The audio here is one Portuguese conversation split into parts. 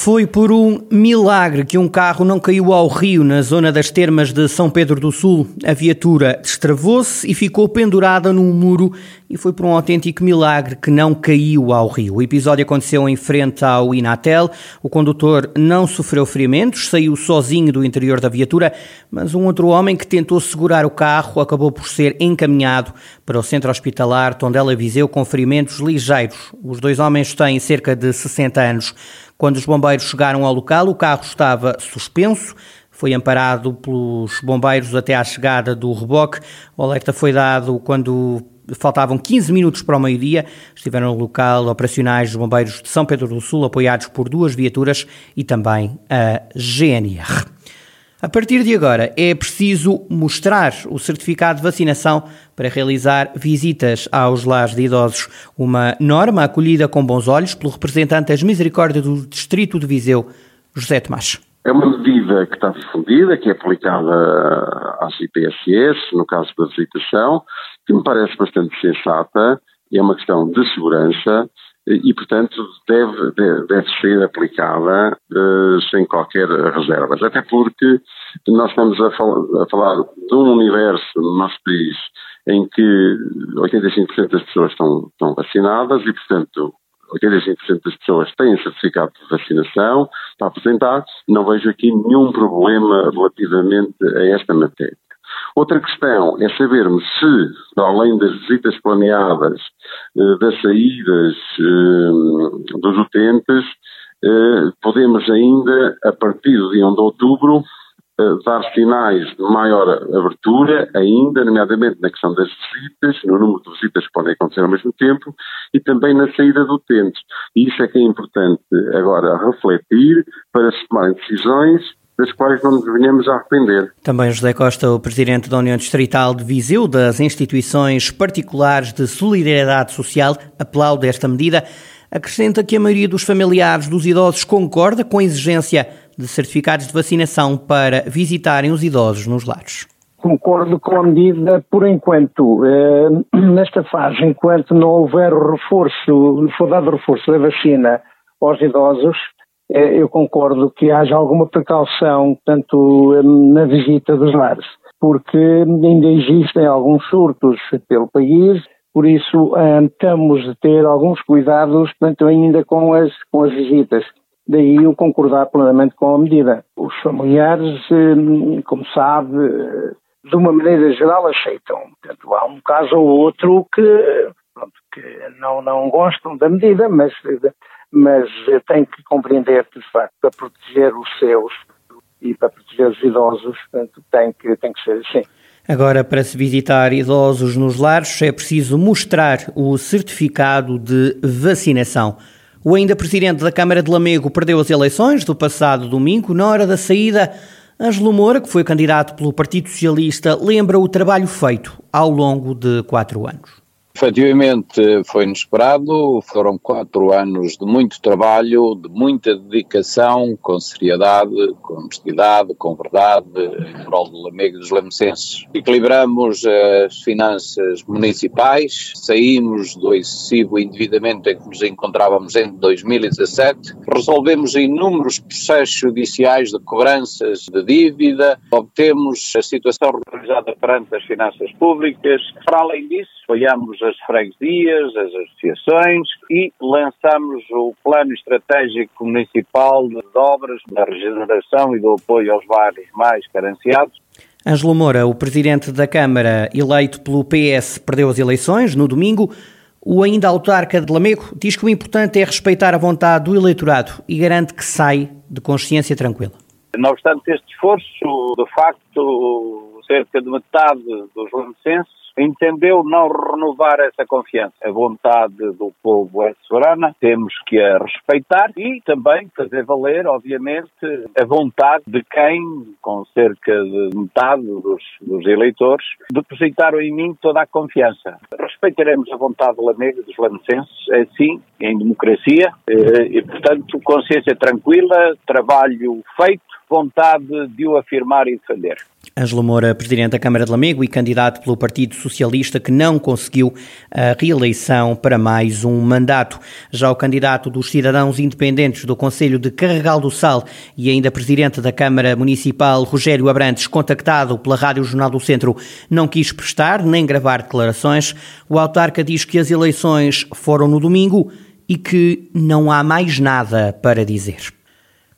Foi por um milagre que um carro não caiu ao rio na zona das termas de São Pedro do Sul. A viatura destravou-se e ficou pendurada num muro e foi por um autêntico milagre que não caiu ao rio. O episódio aconteceu em frente ao Inatel. O condutor não sofreu ferimentos, saiu sozinho do interior da viatura, mas um outro homem que tentou segurar o carro acabou por ser encaminhado para o centro hospitalar Tondela Viseu com ferimentos ligeiros. Os dois homens têm cerca de 60 anos. Quando os bombeiros chegaram ao local, o carro estava suspenso. Foi amparado pelos bombeiros até à chegada do reboque. O alerta foi dado quando faltavam 15 minutos para o meio-dia. Estiveram no local operacionais dos bombeiros de São Pedro do Sul, apoiados por duas viaturas e também a GNR. A partir de agora é preciso mostrar o certificado de vacinação para realizar visitas aos lares de idosos. Uma norma acolhida com bons olhos pelo representante das Misericórdias do Distrito de Viseu, José Tomás. É uma medida que está difundida, que é aplicada às IPSS, no caso da visitação, que me parece bastante sensata e é uma questão de segurança e, portanto, deve, deve, ser aplicada uh, sem qualquer reserva. Até porque nós estamos a, fal a, falar de um universo no nosso país em que 85% das pessoas estão, estão vacinadas e, portanto, 85% das pessoas têm certificado de vacinação para apresentar. Não vejo aqui nenhum problema relativamente a esta matéria. Outra questão é sabermos se, além das visitas planeadas, eh, das saídas eh, dos utentes, eh, podemos ainda, a partir do dia 1 de outubro, dar sinais de maior abertura, ainda, nomeadamente na questão das visitas, no número de visitas que podem acontecer ao mesmo tempo, e também na saída de utentes. E isso é que é importante agora refletir para se tomarem decisões das quais não nos venhamos a arrepender. Também José Costa, o Presidente da União Distrital de Viseu, das instituições particulares de solidariedade social, aplaude esta medida. Acrescenta que a maioria dos familiares dos idosos concorda com a exigência de certificados de vacinação para visitarem os idosos nos lares. Concordo com a medida por enquanto. Eh, nesta fase, enquanto não houver reforço, for dado reforço da vacina aos idosos, eu concordo que haja alguma precaução, tanto na visita dos lares, porque ainda existem alguns surtos pelo país, por isso hum, temos de ter alguns cuidados, tanto ainda com as, com as visitas. Daí eu concordar plenamente com a medida. Os familiares, hum, como sabe, de uma maneira geral aceitam. Portanto, há um caso ou outro que, pronto, que não, não gostam da medida, mas mas tem que compreender que, de facto, para proteger os seus e para proteger os idosos, portanto, tem que, tem que ser assim. Agora, para se visitar idosos nos lares, é preciso mostrar o certificado de vacinação. O ainda presidente da Câmara de Lamego perdeu as eleições do passado domingo. Na hora da saída, Ângelo Moura, que foi candidato pelo Partido Socialista, lembra o trabalho feito ao longo de quatro anos. Efetivamente foi inesperado, foram quatro anos de muito trabalho, de muita dedicação, com seriedade, com honestidade, com verdade, em prol do Lamego dos Lamecenses. Equilibramos as finanças municipais, saímos do excessivo endividamento em que nos encontrávamos em 2017, resolvemos inúmeros processos judiciais de cobranças de dívida, obtemos a situação regularizada perante as finanças públicas. Para além disso, apoiamos as freguesias, as associações e lançamos o Plano Estratégico Municipal de Obras da Regeneração e do Apoio aos Bairros Mais Carenciados. Ângelo Moura, o presidente da Câmara, eleito pelo PS, perdeu as eleições no domingo. O ainda autarca de Lamego diz que o importante é respeitar a vontade do eleitorado e garante que sai de consciência tranquila. Não obstante este esforço, de facto, cerca de metade dos lamecenses entendeu não renovar essa confiança. A vontade do povo é soberana, temos que a respeitar e também fazer valer, obviamente, a vontade de quem, com cerca de metade dos, dos eleitores, depositaram em mim toda a confiança. Respeitaremos a vontade do Lamego dos lamecenses, é assim, em democracia, eh, e, portanto, consciência tranquila, trabalho feito, vontade de o afirmar e defender. Ângelo Moura, presidente da Câmara de Lamego e candidato pelo Partido Socialista, que não conseguiu a reeleição para mais um mandato. Já o candidato dos Cidadãos Independentes do Conselho de Carregal do Sal e ainda presidente da Câmara Municipal, Rogério Abrantes, contactado pela Rádio Jornal do Centro, não quis prestar nem gravar declarações. O autarca diz que as eleições foram no domingo e que não há mais nada para dizer.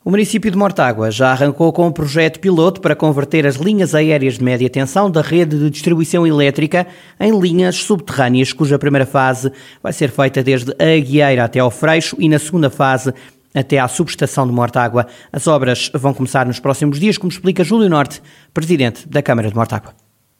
O município de Mortágua já arrancou com um projeto piloto para converter as linhas aéreas de média tensão da rede de distribuição elétrica em linhas subterrâneas, cuja primeira fase vai ser feita desde a Aguieira até ao Freixo e na segunda fase até à subestação de Mortágua. As obras vão começar nos próximos dias, como explica Júlio Norte, presidente da Câmara de Mortágua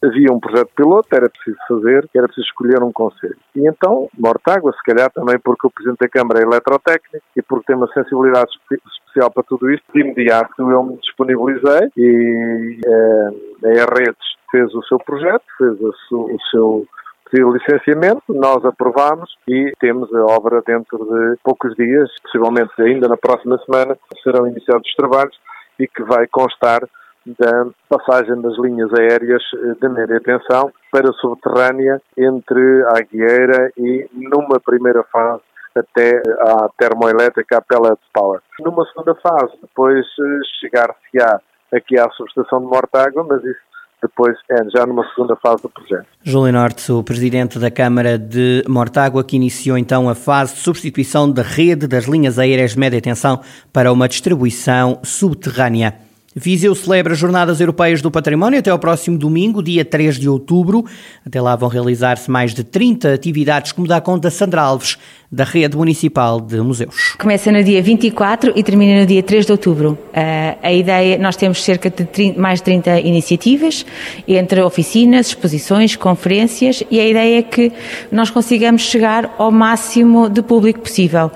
havia um projeto piloto, era preciso fazer, era preciso escolher um conselho. E então, Mortágua, se calhar também porque o Presidente da Câmara é eletrotécnico e porque tem uma sensibilidade especial para tudo isto, de imediato eu me disponibilizei e eh, a Redes fez o seu projeto, fez o seu de licenciamento, nós aprovámos e temos a obra dentro de poucos dias, possivelmente ainda na próxima semana, serão iniciados os trabalhos e que vai constar da passagem das linhas aéreas eh, de média tensão para subterrânea entre a Aguieira e, numa primeira fase, até à termoelétrica, a Pellet Power. Numa segunda fase, depois eh, chegar-se-á aqui à subestação de Mortágua, mas isso depois é já numa segunda fase do projeto. Júlio Norte, o presidente da Câmara de Mortágua, que iniciou então a fase de substituição da rede das linhas aéreas de média tensão para uma distribuição subterrânea. Viseu celebra as Jornadas Europeias do Património até ao próximo domingo, dia 3 de outubro. Até lá vão realizar-se mais de 30 atividades, como dá conta Sandra Alves, da Rede Municipal de Museus. Começa no dia 24 e termina no dia 3 de outubro. Uh, a ideia, nós temos cerca de 30, mais de 30 iniciativas, entre oficinas, exposições, conferências, e a ideia é que nós consigamos chegar ao máximo de público possível.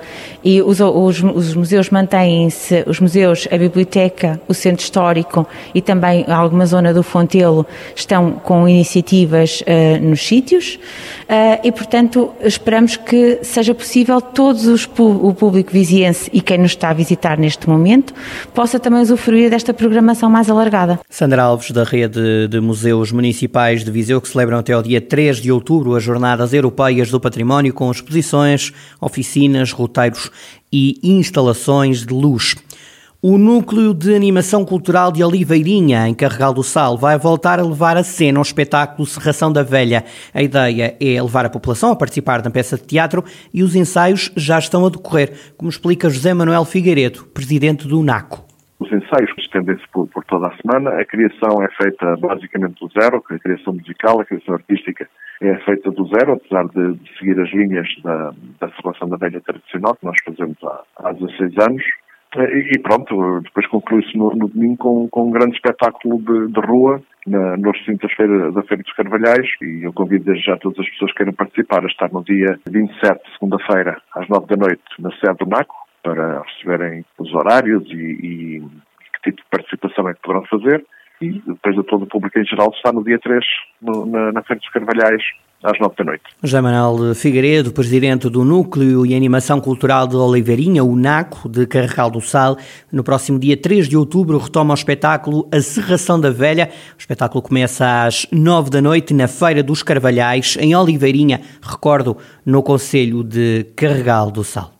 E os, os, os museus mantêm-se, os museus, a biblioteca, o centro histórico e também alguma zona do Fontelo estão com iniciativas uh, nos sítios, uh, e portanto esperamos que seja possível todos os, o público viziense e quem nos está a visitar neste momento possa também usufruir desta programação mais alargada. Sandra Alves, da Rede de Museus Municipais de Viseu, que celebram até o dia 3 de outubro as Jornadas Europeias do Património com exposições, oficinas, roteiros e instalações de luz. O Núcleo de Animação Cultural de Oliveirinha, em Carregal do Sal, vai voltar a levar a cena o espetáculo Serração da Velha. A ideia é levar a população a participar da peça de teatro e os ensaios já estão a decorrer, como explica José Manuel Figueiredo, presidente do NACO. Os ensaios estendem-se por, por, toda a semana. A criação é feita basicamente do zero, a criação musical, a criação artística é feita do zero, apesar de, de seguir as linhas da, da Serração da Velha tradicional, que nós fazemos há, há 16 anos. E pronto, depois conclui-se no, no, domingo com, com um grande espetáculo de, de rua na, no recinto feira, da Feira dos Carvalhais e eu convido desde já todas as pessoas que queiram participar a estar no dia 27, segunda-feira, às 9 da noite, na sede do NACO, para receberem os horários e, e que tipo de participação é que poderão fazer e depois a todo o público em geral está no dia 3 no, na, na Feira dos Carvalhais às nove da noite. José Manuel Figueiredo, presidente do Núcleo e Animação Cultural de Oliveirinha, o NACO, de Carregal do Sal, no próximo dia 3 de outubro retoma o espetáculo A Serração da Velha. O espetáculo começa às nove da noite na Feira dos Carvalhais, em Oliveirinha, recordo, no Conselho de Carregal do Sal.